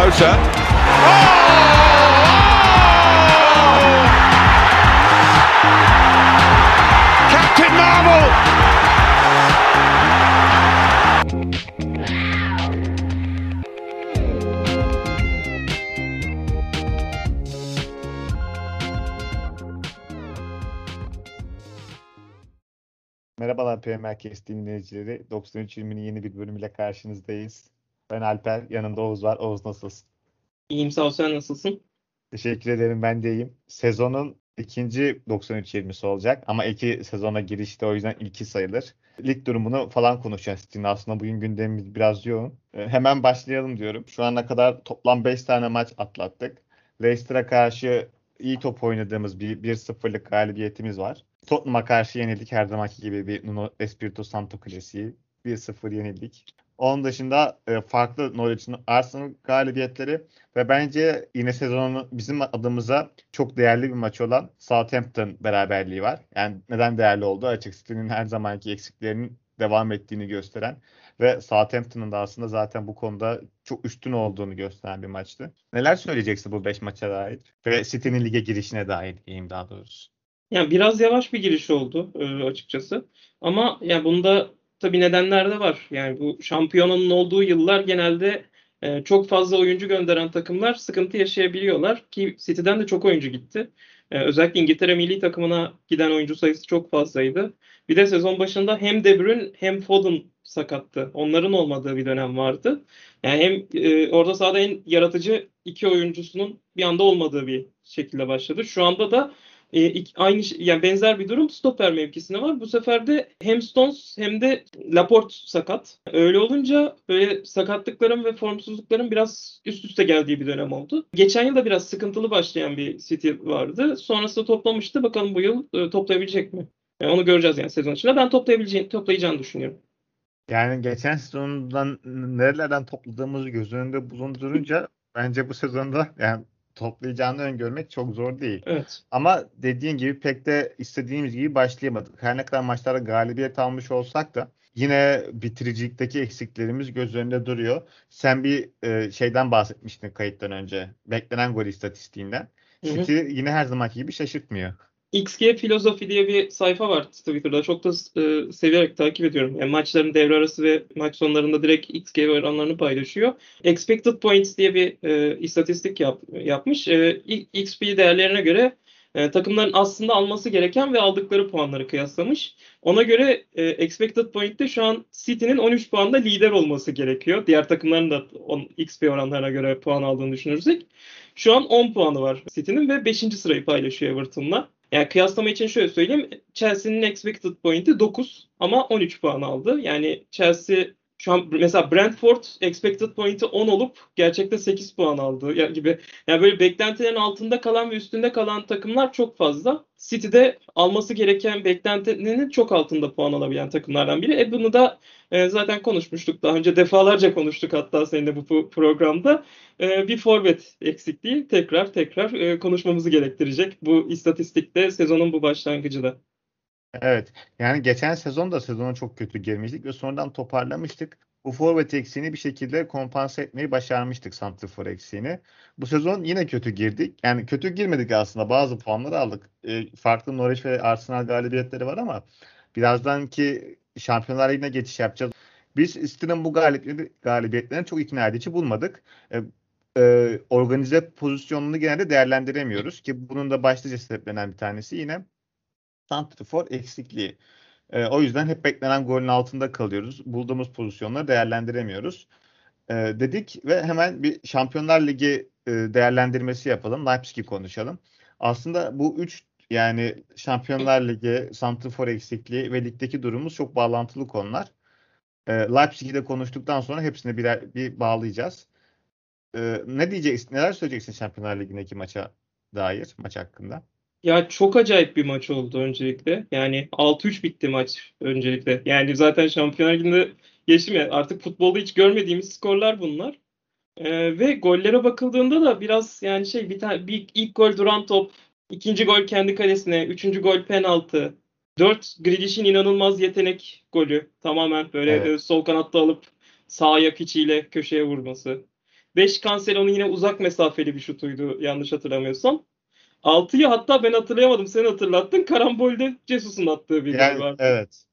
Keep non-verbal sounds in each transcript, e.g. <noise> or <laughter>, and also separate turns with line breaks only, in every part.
closer. Captain Marvel!
Merhabalar PM Merkez dinleyicileri. 93.20'nin yeni bir bölümüyle karşınızdayız. Ben Alper, yanımda Oğuz var. Oğuz nasılsın?
İyiyim sağ ol sen nasılsın?
Teşekkür ederim, ben de iyiyim. Sezonun ikinci 93-20'si olacak ama iki sezona girişte o yüzden ilki sayılır. Lig durumunu falan konuşacağız City'nin. Aslında bugün gündemimiz biraz yoğun. Ee, Hemen başlayalım diyorum. Şu ana kadar toplam 5 tane maç atlattık. Leicester'a karşı iyi top oynadığımız bir 1-0'lık galibiyetimiz var. Tottenham'a karşı yenildik her zamanki gibi bir Nuno Espirito Santo klasiği. 1-0 yenildik. Onun dışında e, farklı Norwich'in Arsenal galibiyetleri ve bence yine sezonun bizim adımıza çok değerli bir maç olan Southampton beraberliği var. Yani neden değerli oldu? Açık City'nin her zamanki eksiklerinin devam ettiğini gösteren ve Southampton'ın da aslında zaten bu konuda çok üstün olduğunu gösteren bir maçtı. Neler söyleyeceksin bu 5 maça dair ve City'nin lige girişine dair diyeyim daha doğrusu.
Yani biraz yavaş bir giriş oldu e, açıkçası. Ama yani bunda tabii nedenler de var. Yani bu şampiyonanın olduğu yıllar genelde e, çok fazla oyuncu gönderen takımlar sıkıntı yaşayabiliyorlar ki City'den de çok oyuncu gitti. E, özellikle İngiltere milli takımına giden oyuncu sayısı çok fazlaydı. Bir de sezon başında hem De Bruyne hem Foden sakattı. Onların olmadığı bir dönem vardı. Yani hem e, orada sahada en yaratıcı iki oyuncusunun bir anda olmadığı bir şekilde başladı. Şu anda da e, aynı şey- yani benzer bir durum stoper mevkisinde var. Bu sefer de hem Stones hem de Laporte sakat. Öyle olunca böyle sakatlıkların ve formsuzlukların biraz üst üste geldiği bir dönem oldu. Geçen yıl da biraz sıkıntılı başlayan bir City vardı. Sonrasında toplamıştı. Bakalım bu yıl e, toplayabilecek mi? Yani onu göreceğiz yani sezon içinde. Ben toplayabileceğini, toplayacağını düşünüyorum.
Yani geçen sezondan nerelerden topladığımızı göz önünde bulundurunca bence bu sezonda yani toplayacağını öngörmek çok zor değil.
Evet.
Ama dediğin gibi pek de istediğimiz gibi başlayamadık. Her ne kadar maçlarda galibiyet almış olsak da yine bitiricilikteki eksiklerimiz göz önünde duruyor. Sen bir e, şeyden bahsetmiştin kayıttan önce. Beklenen gol istatistiğinden. City yine her zamanki gibi şaşırtmıyor.
XG Filozofi diye bir sayfa var Twitter'da. Çok da e, severek takip ediyorum. Yani maçların devre arası ve maç sonlarında direkt XG oranlarını paylaşıyor. Expected Points diye bir e, istatistik yap, yapmış. E, XP değerlerine göre e, takımların aslında alması gereken ve aldıkları puanları kıyaslamış. Ona göre e, Expected Point'te şu an City'nin 13 puanda lider olması gerekiyor. Diğer takımların da on, XP oranlarına göre puan aldığını düşünürsek. Şu an 10 puanı var City'nin ve 5. sırayı paylaşıyor Everton'la. Yani kıyaslama için şöyle söyleyeyim. Chelsea'nin expected point'i 9 ama 13 puan aldı. Yani Chelsea şu an mesela Brentford expected point'i 10 olup gerçekte 8 puan aldı gibi. Yani böyle beklentilerin altında kalan ve üstünde kalan takımlar çok fazla. City'de alması gereken beklentinin çok altında puan alabilen takımlardan biri. E bunu da e, zaten konuşmuştuk daha önce defalarca konuştuk hatta seninle bu programda. E, bir forvet eksikliği tekrar tekrar e, konuşmamızı gerektirecek bu istatistikte sezonun bu başlangıcı da.
Evet. Yani geçen sezon da sezona çok kötü girmiştik ve sonradan toparlamıştık. Bu forvet eksiğini bir şekilde kompanse etmeyi başarmıştık santrfor eksiğini. Bu sezon yine kötü girdik. Yani kötü girmedik aslında. Bazı puanları aldık. E, farklı Norwich ve Arsenal galibiyetleri var ama birazdan ki Şampiyonlar Ligi'ne geçiş yapacağız. Biz City'nin bu galibiyetleri, galibiyetlerini çok ikna edici bulmadık. E, e, organize pozisyonunu genelde değerlendiremiyoruz ki bunun da başlıca sebeplerinden bir tanesi yine santrfor eksikliği. E, o yüzden hep beklenen golün altında kalıyoruz. Bulduğumuz pozisyonları değerlendiremiyoruz. E, dedik ve hemen bir Şampiyonlar Ligi e, değerlendirmesi yapalım. Leipzig'i konuşalım. Aslında bu üç yani Şampiyonlar Ligi, santrfor eksikliği ve ligdeki durumumuz çok bağlantılı konular. E, Leipzig'i de konuştuktan sonra hepsini birer, bir bağlayacağız. E, ne diyeceksin? Neler söyleyeceksin Şampiyonlar Ligi'ndeki maça dair, maç hakkında?
Ya çok acayip bir maç oldu öncelikle. Yani 6-3 bitti maç öncelikle. Yani zaten Şampiyonlar Ligi'nde geçtim ya artık futbolda hiç görmediğimiz skorlar bunlar. Ee, ve gollere bakıldığında da biraz yani şey bir tane bir ilk gol duran top, ikinci gol kendi kalesine, üçüncü gol penaltı. Dört Grealish'in inanılmaz yetenek golü. Tamamen böyle
Evet.
e, sol kanatta alıp sağ ayak içiyle köşeye vurması. 5 Cancelo'nun yine uzak mesafeli bir şutuydu yanlış hatırlamıyorsam. 6'yı hatta ben hatırlayamadım. Sen hatırlattın. Karambolde Jesus'un attığı bir
Yani,
gol vardı.
evet.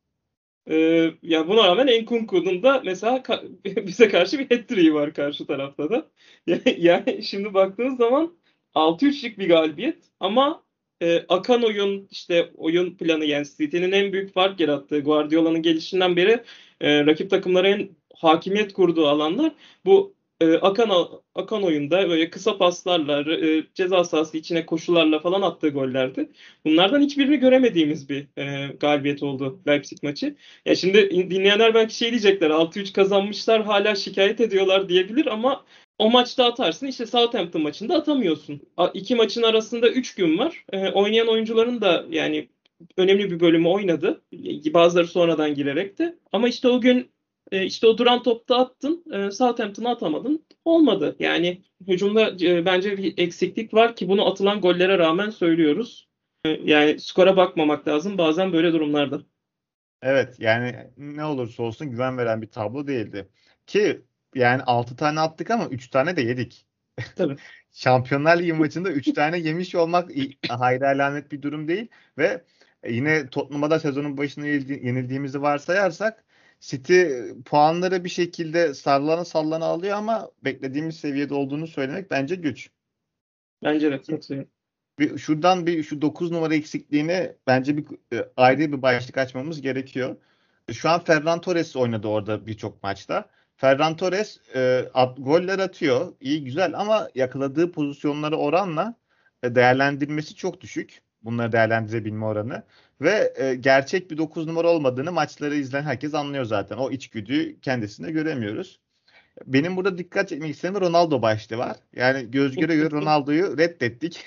Ee, ya buna rağmen Enkunku'nun da mesela ka- <laughs> bize karşı bir hat-trick'i var karşı tarafta da. <laughs> Yani, yani şimdi baktığınız zaman 6-3'lük bir galibiyet ama e, akan oyun işte oyun planı yani City'nin en büyük fark yarattığı Guardiola'nın gelişinden beri e, rakip takımlara en hakimiyet kurduğu alanlar bu e, akan akan oyunda böyle kısa paslarla e, ceza sahası içine koşularla falan attığı gollerdi. Bunlardan hiçbirini göremediğimiz bir e, galibiyet oldu Leipzig maçı. Ya şimdi dinleyenler belki şey diyecekler 6-3 kazanmışlar hala şikayet ediyorlar diyebilir ama o maçta atarsın işte Southampton maçında atamıyorsun. A, iki maçın arasında 3 gün var. E, oynayan oyuncuların da yani önemli bir bölümü oynadı. Bazıları sonradan girerek de. Ama işte o gün e, işte o duran topta attın. E, Southampton'a atamadın. Olmadı. Yani hücumda e, bence bir eksiklik var ki bunu atılan gollere rağmen söylüyoruz. E, yani skora bakmamak lazım bazen böyle durumlarda.
Evet yani ne olursa olsun güven veren bir tablo değildi. Ki yani 6 tane attık ama 3 tane de yedik.
Tabii. <laughs>
Şampiyonlar Ligi maçında 3 tane yemiş olmak hayra alamet bir durum değil ve yine Tottenham'a da sezonun başında yenildiğimizi varsayarsak City puanları bir şekilde sallana sallana alıyor ama beklediğimiz seviyede olduğunu söylemek bence güç.
Bence de katılıyorum.
Bir, şuradan bir şu 9 numara eksikliğini bence bir e, ayrı bir başlık açmamız gerekiyor. Şu an Ferran Torres oynadı orada birçok maçta. Ferran Torres e, at, goller atıyor. iyi güzel ama yakaladığı pozisyonları oranla e, değerlendirmesi çok düşük. Bunları değerlendirebilme oranı. Ve e, gerçek bir 9 numara olmadığını maçları izleyen herkes anlıyor zaten. O içgüdüyü kendisinde göremiyoruz. Benim burada dikkat çekmek istediğim Ronaldo başlığı var. Yani göz göre göre <laughs> Ronaldo'yu reddettik.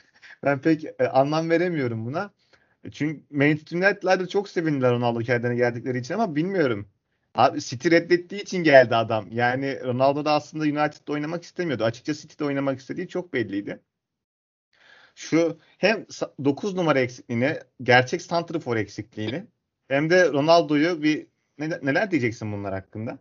<laughs> ben pek e, anlam veremiyorum buna. Çünkü Manchester United'lar çok sevindiler Ronaldo kendine geldikleri için ama bilmiyorum. Abi City reddettiği için geldi adam. Yani Ronaldo da aslında United'da oynamak istemiyordu. Açıkça City'de oynamak istediği çok belliydi. Şu hem 9 numara eksikliğini, gerçek santrafor eksikliğini hem de Ronaldo'yu bir neler diyeceksin bunlar hakkında?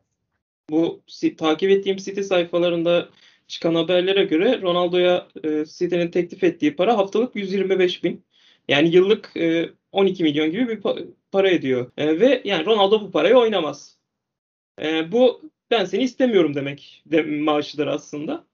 Bu takip ettiğim City sayfalarında çıkan haberlere göre Ronaldo'ya e, City'nin teklif ettiği para haftalık 125 bin. Yani yıllık e, 12 milyon gibi bir pa- para ediyor. E, ve yani Ronaldo bu parayı oynamaz. E, bu ben seni istemiyorum demek de, maaşıdır aslında.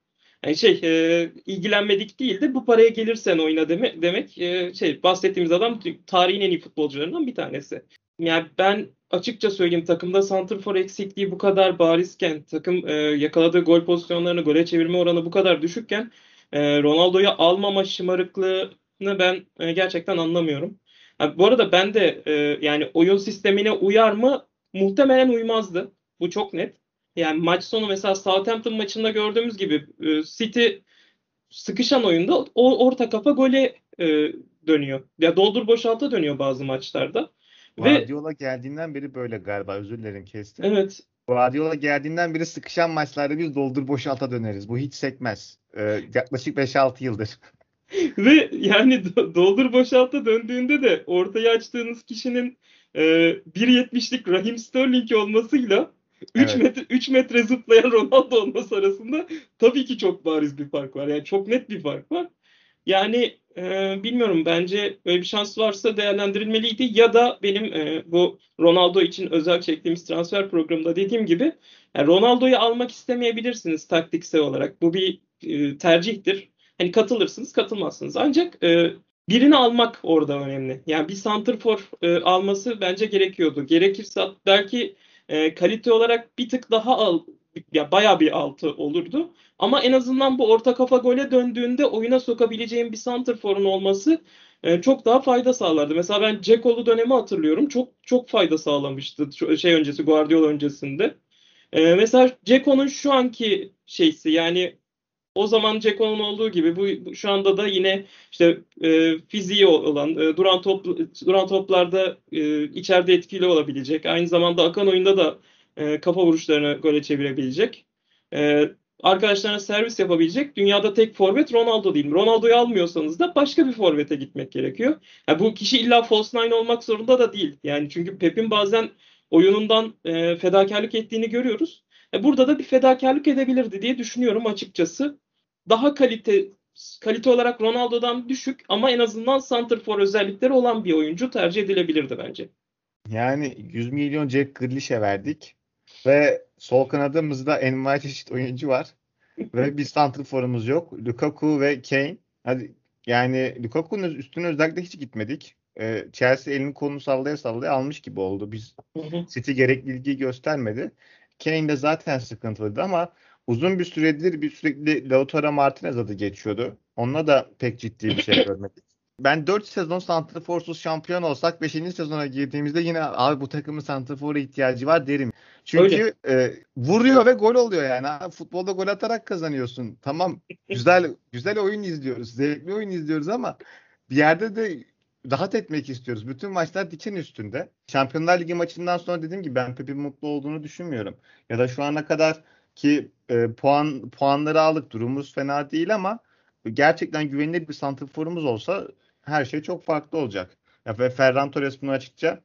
Yani şey e, ilgilenmedik değil de bu paraya gelirsen oyna deme, demek e, şey bahsettiğimiz adam tarihin en iyi futbolcularından bir tanesi. Yani ben açıkça söyleyeyim takımda santrfor eksikliği bu kadar barizken takım e, yakaladığı gol pozisyonlarını gole çevirme oranı bu kadar düşükken e, Ronaldo'yu almama şımarıklığını ben e, gerçekten anlamıyorum. Yani bu arada ben de e, yani oyun sistemine uyar mı? Muhtemelen uymazdı. Bu çok net. Yani maç sonu mesela Southampton maçında gördüğümüz gibi e, City sıkışan oyunda o orta kafa gole e, dönüyor. Ya doldur boşalta dönüyor bazı maçlarda.
Guardiola Ve, geldiğinden beri böyle galiba özür dilerim kestim.
Evet.
Guardiola geldiğinden beri sıkışan maçlarda biz doldur boşalta döneriz. Bu hiç sekmez. Ee, yaklaşık 5-6 yıldır. <laughs>
Ve yani doldur boşalta döndüğünde de ortaya açtığınız kişinin e, 1.70'lik Raheem Sterling olmasıyla 3 evet. metre 3 metre zıplayan Ronaldo olması arasında tabii ki çok bariz bir fark var. Yani çok net bir fark var. Yani e, bilmiyorum bence öyle bir şans varsa değerlendirilmeliydi ya da benim e, bu Ronaldo için özel çektiğimiz transfer programında dediğim gibi yani Ronaldo'yu almak istemeyebilirsiniz taktiksel olarak. Bu bir e, tercihtir. Hani katılırsınız, katılmazsınız. Ancak e, birini almak orada önemli. Yani bir santrfor e, alması bence gerekiyordu. Gerekirse belki e, kalite olarak bir tık daha al, ya bayağı bir altı olurdu. Ama en azından bu orta kafa gole döndüğünde oyuna sokabileceğim bir santrforun olması e, çok daha fayda sağlardı. Mesela ben Ceko'lu dönemi hatırlıyorum. Çok çok fayda sağlamıştı şey öncesi Guardiola öncesinde. E, mesela Ceko'nun şu anki şeysi yani o zaman Ceko'nun olduğu gibi bu, bu şu anda da yine işte e, fiziği olan e, duran top duran toplarda e, içeride etkili olabilecek. Aynı zamanda akan oyunda da e, kafa vuruşlarını gole çevirebilecek. E, arkadaşlarına servis yapabilecek. Dünyada tek forvet Ronaldo değil. Ronaldo'yu almıyorsanız da başka bir forvete gitmek gerekiyor. Yani bu kişi illa false nine olmak zorunda da değil. Yani çünkü Pep'in bazen oyunundan e, fedakarlık ettiğini görüyoruz. E, burada da bir fedakarlık edebilirdi diye düşünüyorum açıkçası. Daha kalite kalite olarak Ronaldo'dan düşük ama en azından for özellikleri olan bir oyuncu tercih edilebilirdi bence.
Yani 100 milyon Jack Grealish'e verdik ve sol kanadımızda envai çeşit oyuncu var <laughs> ve bir santrforumuz yok. Lukaku ve Kane. Hadi yani Lukaku'nun üstüne özellikle hiç gitmedik. Ee, Chelsea elini kolunu sallaya sallaya almış gibi oldu. Biz. City gerekli ilgiyi göstermedi. Kane de zaten sıkıntılıydı ama uzun bir süredir bir sürekli Lautaro Martinez adı geçiyordu. Onunla da pek ciddi bir şey <clears throat> görmedik. Ben 4 sezon Santrafor'suz şampiyon olsak 5. sezona girdiğimizde yine abi bu takımın Santrafor'a ihtiyacı var derim. Çünkü e, vuruyor ve gol oluyor yani. Futbolda gol atarak kazanıyorsun. Tamam güzel güzel oyun izliyoruz. Zevkli oyun izliyoruz ama bir yerde de rahat etmek istiyoruz. Bütün maçlar diken üstünde. Şampiyonlar Ligi maçından sonra dediğim gibi ben Pep'in mutlu olduğunu düşünmüyorum. Ya da şu ana kadar ki e, puan puanları aldık. Durumumuz fena değil ama gerçekten güvenilir bir santrforumuz olsa her şey çok farklı olacak. Ya ve Ferran Torres bunu açıkça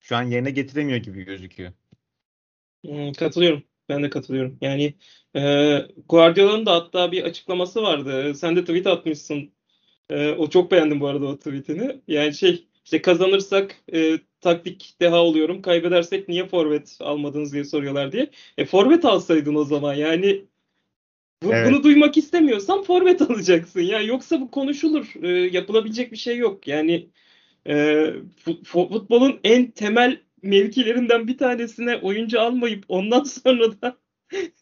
şu an yerine getiremiyor gibi gözüküyor.
Katılıyorum. Ben de katılıyorum. Yani e, Guardiola'nın da hatta bir açıklaması vardı. Sen de tweet atmışsın. E, o çok beğendim bu arada o tweetini. Yani şey işte kazanırsak e, taktik deha oluyorum. Kaybedersek niye forvet almadınız diye soruyorlar diye. E forvet alsaydın o zaman. Yani bu, evet. bunu duymak istemiyorsan forvet <laughs> alacaksın. Ya yoksa bu konuşulur. E, yapılabilecek bir şey yok. Yani e, futbolun en temel mevkilerinden bir tanesine oyuncu almayıp ondan <laughs> sonra da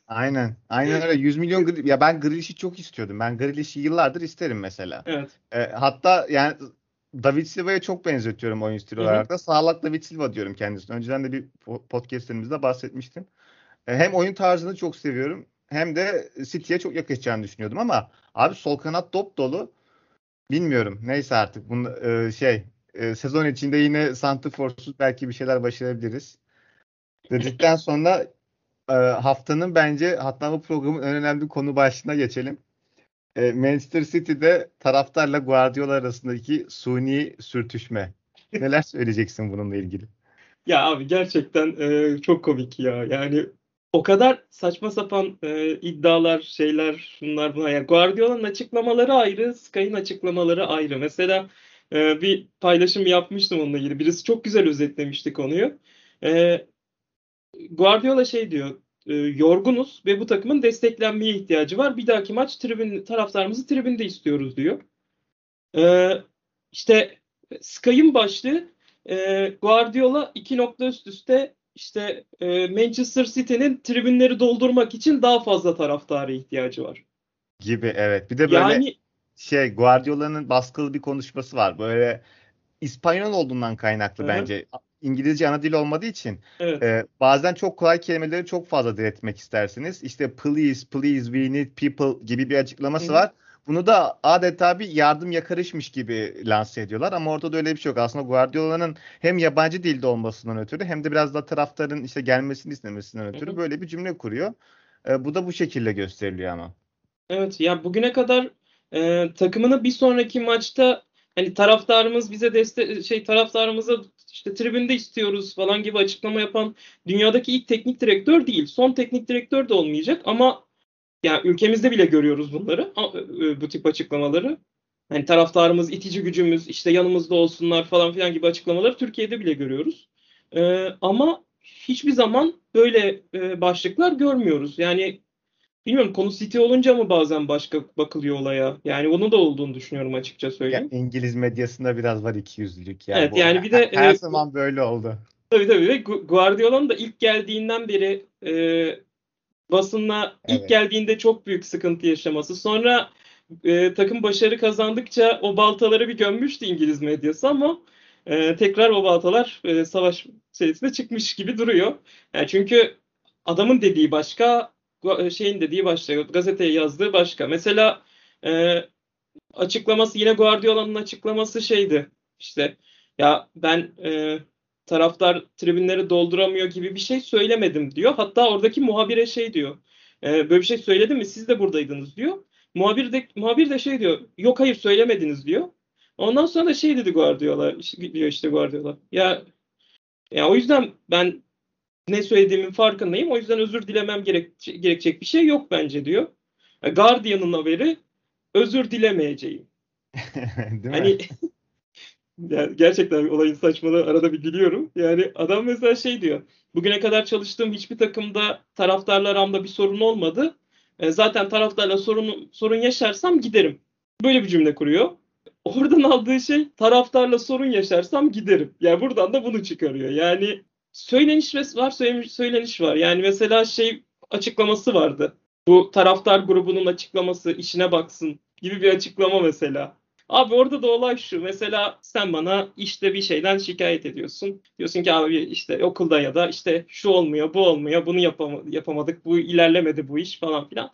Aynen. Aynen öyle. 100 milyon ya ben Grealish'i çok istiyordum. Ben Grealish'i yıllardır isterim mesela.
Evet.
E, hatta yani David Silva'ya çok benzetiyorum oyun stili olarak da. Sağlak David Silva diyorum kendisine. Önceden de bir podcastlerimizde bahsetmiştim. E, hem oyun tarzını çok seviyorum hem de City'ye çok yakışacağını düşünüyordum ama abi sol kanat top dolu. Bilmiyorum. Neyse artık. Bunu e, şey e, sezon içinde yine Santifors'uz belki bir şeyler başarabiliriz. Dedikten sonra e, haftanın bence hatta bu programın en önemli konu başlığına geçelim. E, Manchester City'de taraftarla Guardiola arasındaki suni sürtüşme. Neler söyleyeceksin bununla ilgili?
Ya abi gerçekten e, çok komik ya. Yani o kadar saçma sapan e, iddialar, şeyler, şunlar bunlar. Yani Guardiola'nın açıklamaları ayrı, Sky'ın açıklamaları ayrı. Mesela e, bir paylaşım yapmıştım onunla ilgili. Birisi çok güzel özetlemişti konuyu. E, Guardiola şey diyor, e, yorgunuz ve bu takımın desteklenmeye ihtiyacı var. Bir dahaki maç tribün taraftarımızı tribünde istiyoruz diyor. E, işte Sky'ın başlığı e, Guardiola iki nokta üst üste işte e, Manchester City'nin tribünleri doldurmak için daha fazla taraftara ihtiyacı var.
Gibi evet. Bir de böyle yani, şey Guardiola'nın baskılı bir konuşması var. Böyle İspanyol olduğundan kaynaklı evet. bence. İngilizce ana dil olmadığı için evet. e, bazen çok kolay kelimeleri çok fazla diretmek istersiniz. İşte please, please, we need people gibi bir açıklaması Hı. var. Bunu da adeta bir yardım yakarışmış gibi lanse ediyorlar ama orada da öyle bir şey yok. Aslında Guardiola'nın hem yabancı dilde olmasından ötürü hem de biraz da taraftarın işte gelmesini istemesinden ötürü Hı-hı. böyle bir cümle kuruyor. E, bu da bu şekilde gösteriliyor ama.
Evet ya bugüne kadar e, takımını bir sonraki maçta hani taraftarımız bize destek şey taraftarımıza işte tribünde istiyoruz falan gibi açıklama yapan dünyadaki ilk teknik direktör değil. Son teknik direktör de olmayacak ama yani ülkemizde bile görüyoruz bunları, bu tip açıklamaları. Hani taraftarımız, itici gücümüz, işte yanımızda olsunlar falan filan gibi açıklamaları Türkiye'de bile görüyoruz. Ee, ama hiçbir zaman böyle e, başlıklar görmüyoruz. Yani bilmiyorum konu City olunca mı bazen başka bakılıyor olaya? Yani onun da olduğunu düşünüyorum açıkça söyleyeyim.
Ya, İngiliz medyasında biraz var ikiyüzlülük ya.
Evet bu. yani bir de
her, her zaman böyle oldu.
Tabii tabii ve Guardiola'nın da ilk geldiğinden beri e, basınla ilk evet. geldiğinde çok büyük sıkıntı yaşaması. Sonra e, takım başarı kazandıkça o baltaları bir gömmüştü İngiliz medyası ama e, tekrar o baltalar e, savaş serisinde çıkmış gibi duruyor. Yani çünkü adamın dediği başka, e, şeyin dediği başka, gazeteye yazdığı başka. Mesela e, açıklaması yine Guardiola'nın açıklaması şeydi. İşte ya ben e, taraftar tribünleri dolduramıyor gibi bir şey söylemedim diyor. Hatta oradaki muhabire şey diyor. E, böyle bir şey söyledim mi siz de buradaydınız diyor. Muhabir de, muhabir de şey diyor. Yok hayır söylemediniz diyor. Ondan sonra da şey dedi Guardiola. Diyor işte Guardiola. Ya ya o yüzden ben ne söylediğimin farkındayım. O yüzden özür dilemem gerek, gerekecek bir şey yok bence diyor. Guardian'ın haberi özür dilemeyeceğim. <laughs>
Değil?
Hani <laughs> yani gerçekten olayın saçmalığı arada bir gülüyorum. Yani adam mesela şey diyor. Bugüne kadar çalıştığım hiçbir takımda taraftarla aramda bir sorun olmadı. E, zaten taraftarla sorun sorun yaşarsam giderim. Böyle bir cümle kuruyor. Oradan aldığı şey taraftarla sorun yaşarsam giderim. Yani buradan da bunu çıkarıyor. Yani söyleniş var, söyleniş var. Yani mesela şey açıklaması vardı. Bu taraftar grubunun açıklaması işine baksın gibi bir açıklama mesela. Abi orada da olay şu. Mesela sen bana işte bir şeyden şikayet ediyorsun. Diyorsun ki abi işte okulda ya da işte şu olmuyor, bu olmuyor, bunu yapam yapamadık, bu ilerlemedi bu iş falan filan.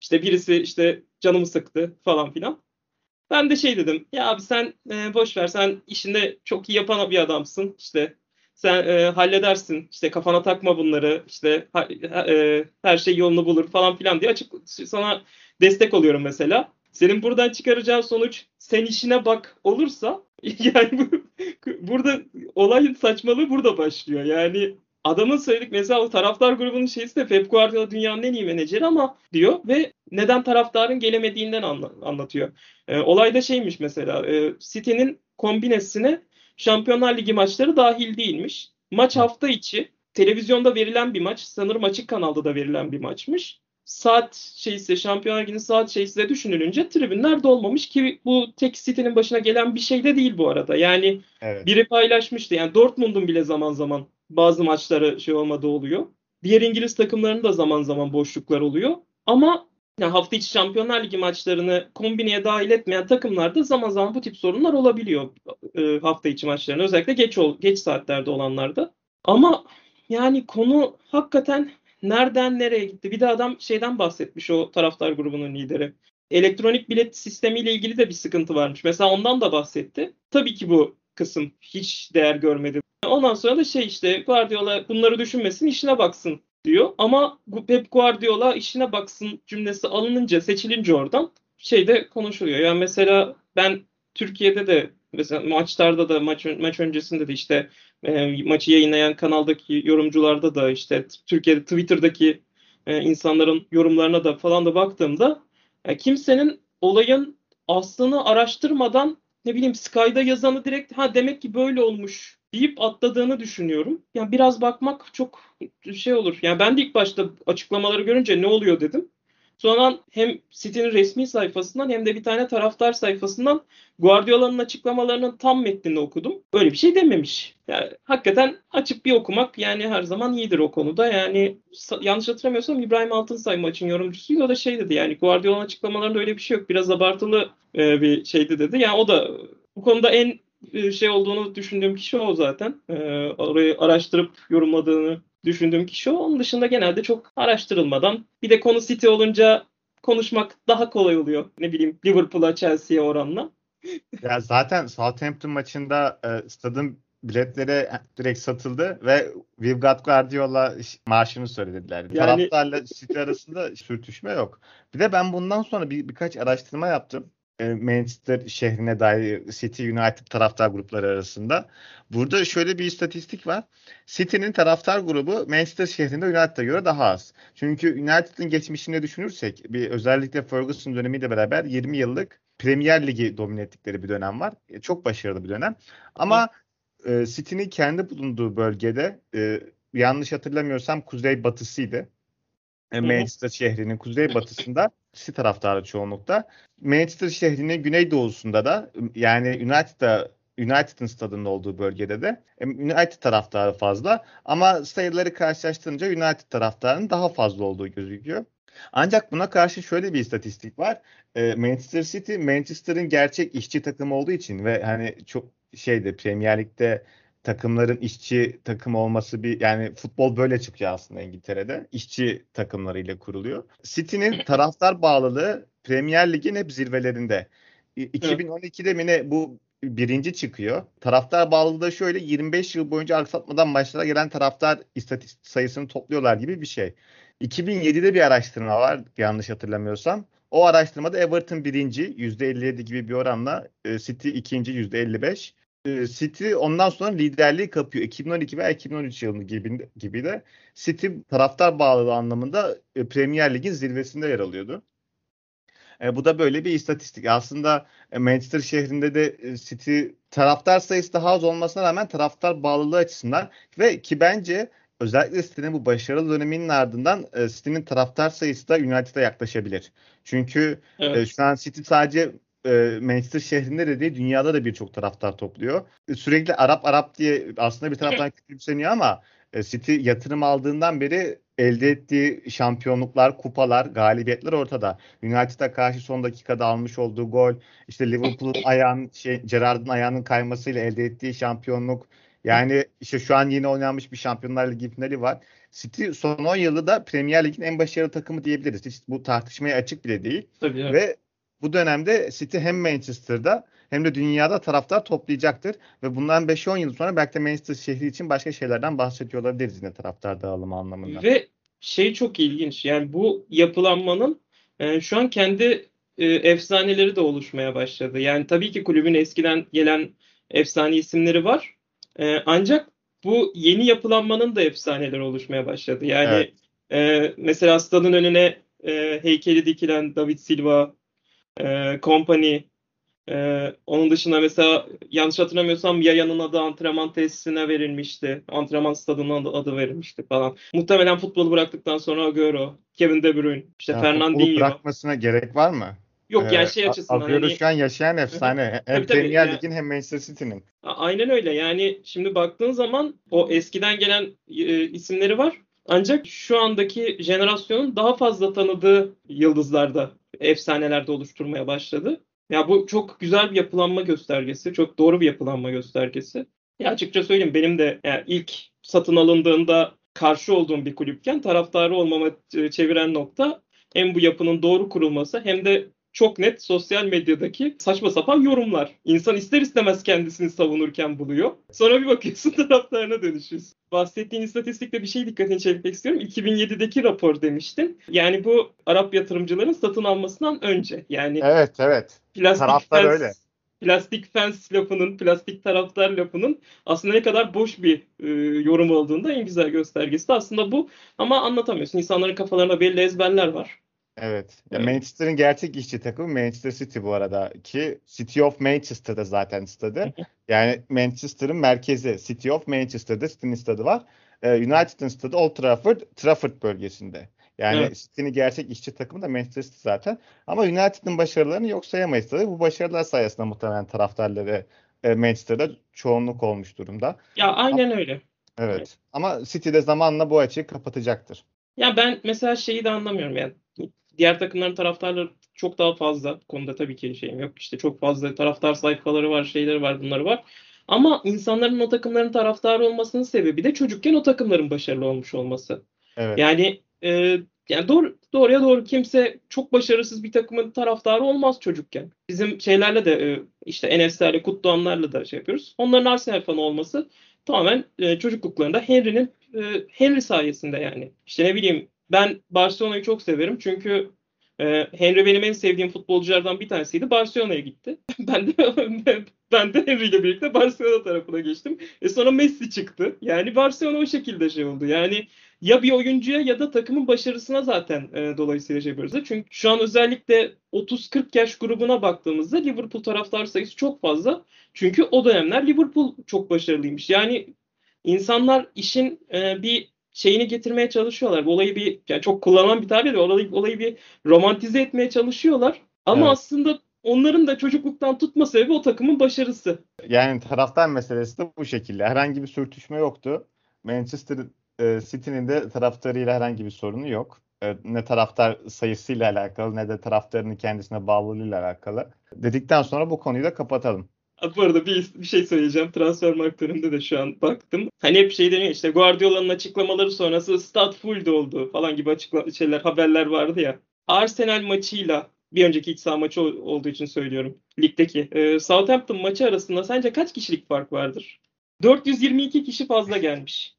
İşte birisi işte canımı sıktı falan filan. Ben de şey dedim. Ya abi sen e, boş ver. Sen işinde çok iyi yapan bir adamsın. İşte sen e, halledersin. İşte kafana takma bunları. İşte ha, e, her şey yolunu bulur falan filan diye açık sana destek oluyorum mesela. Senin buradan çıkaracağın sonuç sen işine bak olursa <laughs> yani bu, burada olayın saçmalığı burada başlıyor. Yani adamın söyledik mesela o taraftar grubunun şeysi de Pep Guardiola dünyanın en iyi menajeri ama diyor ve neden taraftarın gelemediğinden anla, anlatıyor. E, olay da şeymiş mesela e, City'nin kombinesine Şampiyonlar Ligi maçları dahil değilmiş. Maç hafta içi televizyonda verilen bir maç. Sanırım açık kanalda da verilen bir maçmış saat şeyse Şampiyonlar Ligi'nin saat şeyse düşünülünce tribünler dolmamış ki bu tek City'nin başına gelen bir şey de değil bu arada. Yani evet. biri paylaşmıştı. Yani Dortmund'un bile zaman zaman bazı maçları şey olmadığı oluyor. Diğer İngiliz takımlarının da zaman zaman boşluklar oluyor. Ama yani hafta içi Şampiyonlar Ligi maçlarını kombineye dahil etmeyen takımlarda zaman zaman bu tip sorunlar olabiliyor e, hafta içi maçlarını. Özellikle geç geç saatlerde olanlarda. Ama yani konu hakikaten nereden nereye gitti? Bir de adam şeyden bahsetmiş o taraftar grubunun lideri. Elektronik bilet sistemiyle ilgili de bir sıkıntı varmış. Mesela ondan da bahsetti. Tabii ki bu kısım hiç değer görmedi. Ondan sonra da şey işte Guardiola bunları düşünmesin işine baksın diyor. Ama Pep Guardiola işine baksın cümlesi alınınca seçilince oradan şeyde konuşuluyor. Yani mesela ben Türkiye'de de mesela maçlarda da maç maç öncesinde de işte e, maçı yayınlayan kanaldaki yorumcularda da işte Türkiye'de Twitter'daki e, insanların yorumlarına da falan da baktığımda e, kimsenin olayın aslını araştırmadan ne bileyim Sky'da yazanı direkt ha demek ki böyle olmuş deyip atladığını düşünüyorum. Yani biraz bakmak çok şey olur. Yani ben de ilk başta açıklamaları görünce ne oluyor dedim. Sonra hem City'nin resmi sayfasından hem de bir tane taraftar sayfasından Guardiola'nın açıklamalarının tam metnini okudum. Böyle bir şey dememiş. Yani hakikaten açıp bir okumak yani her zaman iyidir o konuda. Yani yanlış hatırlamıyorsam İbrahim Altınsay maçın yorumcusuydu. O da şey dedi yani Guardiola'nın açıklamalarında öyle bir şey yok. Biraz abartılı e, bir şeydi dedi. Yani o da bu konuda en şey olduğunu düşündüğüm kişi o zaten. E, orayı araştırıp yorumladığını düşündüğüm kişi o. Onun dışında genelde çok araştırılmadan bir de konu City olunca konuşmak daha kolay oluyor. Ne bileyim Liverpool'a Chelsea'ye oranla.
ya zaten Southampton maçında e, stadın biletleri direkt satıldı ve We've Got Guardiola marşını söylediler. Yani... Taraftarla City arasında sürtüşme yok. Bir de ben bundan sonra bir, birkaç araştırma yaptım. E, Manchester şehrine dair City United taraftar grupları arasında. Burada şöyle bir istatistik var. City'nin taraftar grubu Manchester şehrinde United'a göre daha az. Çünkü United'ın geçmişini düşünürsek bir özellikle Ferguson dönemiyle beraber 20 yıllık Premier Ligi domine ettikleri bir dönem var. E, çok başarılı bir dönem. Ama e, City'nin kendi bulunduğu bölgede e, yanlış hatırlamıyorsam kuzey batısıydı. Manchester şehrinin kuzey batısında City taraftarı çoğunlukta. Manchester şehrinin güneydoğusunda da yani United'da United'ın stadının olduğu bölgede de e, United taraftarı fazla ama sayıları karşılaştırınca United taraftarının daha fazla olduğu gözüküyor. Ancak buna karşı şöyle bir istatistik var. E, Manchester City Manchester'ın gerçek işçi takımı olduğu için ve hani çok şeyde Premier Lig'de takımların işçi takım olması bir yani futbol böyle çıkıyor aslında İngiltere'de. İşçi takımlarıyla kuruluyor. City'nin <clears throat> taraftar bağlılığı Premier Lig'in hep zirvelerinde. 2012'de mi ne bu birinci çıkıyor. Taraftar bağlılığı da şöyle 25 yıl boyunca aksatmadan maçlara gelen taraftar istatistik sayısını topluyorlar gibi bir şey. 2007'de bir araştırma var yanlış hatırlamıyorsam. O araştırmada Everton birinci %57 gibi bir oranla City ikinci %55. E, City ondan sonra liderliği kapıyor. 2012 veya 2013 yılı gibi, gibi de City taraftar bağlılığı anlamında e, Premier Lig'in zirvesinde yer alıyordu. E, bu da böyle bir istatistik. Aslında e, Manchester şehrinde de e, City taraftar sayısı daha az olmasına rağmen taraftar bağlılığı açısından ve ki bence özellikle City'nin bu başarılı döneminin ardından e, City'nin taraftar sayısı da United'a yaklaşabilir. Çünkü evet. e, şu an City sadece e, Manchester şehrinde de değil dünyada da birçok taraftar topluyor. E, sürekli Arap Arap diye aslında bir taraftan küçümseniyor ama e, City yatırım aldığından beri elde ettiği şampiyonluklar, kupalar, galibiyetler ortada. United'a karşı son dakikada almış olduğu gol, işte Liverpool'un <laughs> ayağın, şey, Gerrard'ın ayağının kaymasıyla elde ettiği şampiyonluk. Yani işte şu an yeni oynanmış bir Şampiyonlar Ligi finali var. City son 10 yılı da Premier Lig'in en başarılı takımı diyebiliriz. Hiç bu tartışmaya açık bile değil. Tabii, evet. Ve bu dönemde City hem Manchester'da hem de dünyada taraftar toplayacaktır. Ve bundan 5-10 yıl sonra belki de Manchester şehri için başka şeylerden bahsediyor olabiliriz yine taraftar dağılımı anlamında.
Ve şey çok ilginç yani bu yapılanmanın e, şu an kendi e, efsaneleri de oluşmaya başladı. Yani tabii ki kulübün eskiden gelen efsane isimleri var. E, ancak bu yeni yapılanmanın da efsaneleri oluşmaya başladı. Yani evet. e, mesela stadın önüne e, heykeli dikilen David Silva, e, Company, ee, onun dışında mesela yanlış hatırlamıyorsam Yaya'nın adı antrenman tesisine verilmişti. Antrenman stadının adı, adı verilmişti falan. Muhtemelen futbolu bıraktıktan sonra Agüero, Kevin De Bruyne, işte ya, Fernandinho.
bırakmasına gerek var mı?
Yok yani şey açısından.
Agüero hani... şu an yaşayan efsane. hem Premier Lig'in hem Manchester City'nin.
Aynen öyle yani şimdi baktığın zaman o eskiden gelen e, isimleri var. Ancak şu andaki jenerasyonun daha fazla tanıdığı yıldızlarda, efsanelerde oluşturmaya başladı. Ya bu çok güzel bir yapılanma göstergesi. Çok doğru bir yapılanma göstergesi. Ya açıkça söyleyeyim benim de yani ilk satın alındığında karşı olduğum bir kulüpken taraftarı olmama e, çeviren nokta hem bu yapının doğru kurulması hem de çok net sosyal medyadaki saçma sapan yorumlar. İnsan ister istemez kendisini savunurken buluyor. Sonra bir bakıyorsun <laughs> taraftarına dönüşüyorsun. Bahsettiğin istatistikte bir şey dikkatini çekmek istiyorum. 2007'deki rapor demiştin. Yani bu Arap yatırımcıların satın almasından önce. Yani
Evet, evet.
Plastik Taraftar fence, öyle. Plastik fans lafının, plastik taraftar lafının aslında ne kadar boş bir e, yorum olduğunda en güzel göstergesi de aslında bu. Ama anlatamıyorsun. İnsanların kafalarında belli ezberler var.
Evet. Ya evet. Manchester'ın gerçek işçi takımı Manchester City bu arada ki City of Manchester'da zaten stadı. yani Manchester'ın merkezi City of Manchester'da City'nin stadı var. Ee, United'ın stadı Old Trafford, Trafford bölgesinde. Yani evet. City'nin gerçek işçi takımı da Manchester City zaten. Ama United'ın başarılarını yok sayamayız tabii. Bu başarılar sayesinde muhtemelen taraftarları e, Manchester'da çoğunluk olmuş durumda.
Ya aynen öyle.
Evet. evet. Ama City de zamanla bu açığı kapatacaktır.
Ya ben mesela şeyi de anlamıyorum yani diğer takımların taraftarları çok daha fazla. Konuda tabii ki şeyim yok. İşte çok fazla taraftar sayfaları var, şeyleri var, bunları var. Ama insanların o takımların taraftarı olmasının sebebi de çocukken o takımların başarılı olmuş olması. Evet. Yani e, yani doğru doğruya doğru kimse çok başarısız bir takımın taraftarı olmaz çocukken. Bizim şeylerle de e, işte Enes'lerle, Kutluhanlarla da şey yapıyoruz. Onların Arsenal fanı olması tamamen e, çocukluklarında Henry'nin e, Henry sayesinde yani. İşte ne bileyim ben Barcelona'yı çok severim çünkü e, Henry benim en sevdiğim futbolculardan bir tanesiydi. Barcelona'ya gitti. <laughs> ben de <laughs> ben de Henry ile birlikte Barcelona tarafına geçtim. E sonra Messi çıktı. Yani Barcelona o şekilde şey oldu. Yani ya bir oyuncuya ya da takımın başarısına zaten e, dolayısıyla şey yapıyoruz. Çünkü şu an özellikle 30-40 yaş grubuna baktığımızda Liverpool taraftar sayısı çok fazla. Çünkü o dönemler Liverpool çok başarılıymış. Yani insanlar işin e, bir şeyini getirmeye çalışıyorlar. Bu olayı bir yani çok kullanılan bir tabir de olayı, olayı bir romantize etmeye çalışıyorlar. Ama evet. aslında onların da çocukluktan tutma sebebi o takımın başarısı.
Yani taraftar meselesi de bu şekilde. Herhangi bir sürtüşme yoktu. Manchester e, City'nin de taraftarıyla herhangi bir sorunu yok. E, ne taraftar sayısıyla alakalı ne de taraftarının kendisine bağlılığıyla alakalı. Dedikten sonra bu konuyu da kapatalım.
Bu arada bir, bir şey söyleyeceğim. Transfer marktöründe de şu an baktım. Hani hep şey deniyor işte Guardiola'nın açıklamaları sonrası stat full oldu falan gibi açıkla şeyler haberler vardı ya. Arsenal maçıyla bir önceki iç saha maçı olduğu için söylüyorum. Ligdeki. E, Southampton maçı arasında sence kaç kişilik fark vardır? 422 kişi fazla gelmiş.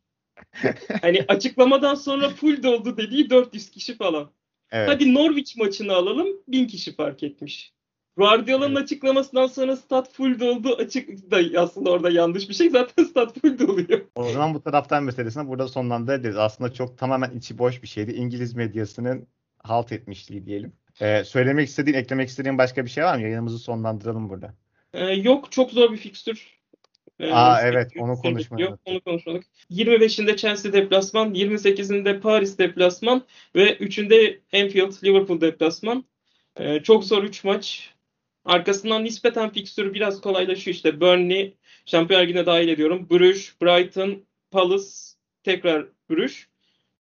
<laughs> hani açıklamadan sonra full doldu dediği 400 kişi falan. Evet. Hadi Norwich maçını alalım 1000 kişi fark etmiş. Guardiola'nın açıklamasından sonra stat full doldu. Açık da aslında orada yanlış bir şey. <laughs> Zaten stat full doluyor.
O zaman bu taraftan meselesini burada sonlandırabiliriz. Aslında çok tamamen içi boş bir şeydi. İngiliz medyasının halt etmişliği diyelim. Ee, söylemek istediğin, eklemek istediğin başka bir şey var mı? Yayınımızı sonlandıralım burada.
Ee, yok çok zor bir fikstür. Ee,
Aa, evet, onu
Yok
konuşmadık.
onu konuşmadık. 25'inde Chelsea deplasman, 28'inde Paris deplasman ve 3'ünde Anfield Liverpool deplasman. Ee, çok zor 3 maç. Arkasından nispeten fikstür biraz kolaylaşıyor işte. Burnley, Şampiyonlar Ligi'ne dahil ediyorum. Bruges, Brighton, Palace, tekrar Bruges.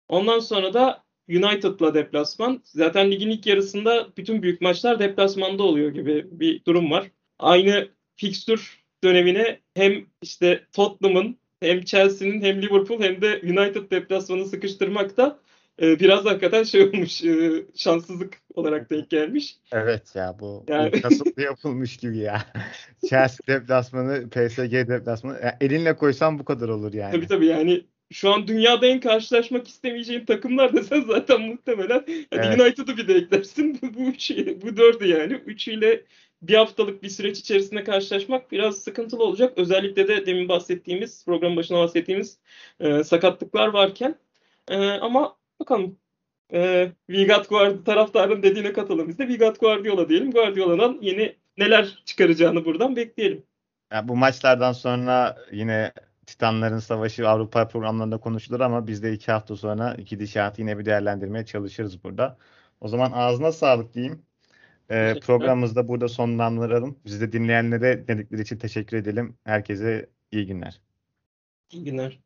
Ondan sonra da United'la deplasman. Zaten ligin ilk yarısında bütün büyük maçlar deplasmanda oluyor gibi bir durum var. Aynı fikstür dönemine hem işte Tottenham'ın hem Chelsea'nin hem Liverpool hem de United deplasmanı sıkıştırmak da e, biraz hakikaten şey olmuş e, şanssızlık olarak denk gelmiş.
Evet ya bu
Yani-
yani... kasıtlı yapılmış gibi ya. <laughs> Chelsea deplasmanı, PSG deplasmanı. Ya elinle koysan bu kadar olur yani.
Tabii tabii yani şu an dünyada en karşılaşmak istemeyeceğin takımlar desen zaten muhtemelen hadi
Evet.
United'ı bir de eklersin. Bu, bu, üç, bu dördü yani. Üçüyle bir haftalık bir süreç içerisinde karşılaşmak biraz sıkıntılı olacak. Özellikle de demin bahsettiğimiz, program başına bahsettiğimiz e, sakatlıklar varken. E, ama bakalım. E, Vigat Guardiola taraftarın dediğine katalım biz de. Vigat Guardiola diyelim. Guardiola'dan yeni neler çıkaracağını buradan bekleyelim.
Ya bu maçlardan sonra yine Titanların Savaşı Avrupa programlarında konuşulur ama biz de iki hafta sonra gidişatı yine bir değerlendirmeye çalışırız burada. O zaman ağzına sağlık diyeyim. Ee,
Teşekkürler.
programımızı da burada sonlandıralım. Bizi de dinleyenlere dinledikleri için teşekkür edelim. Herkese iyi günler.
İyi günler.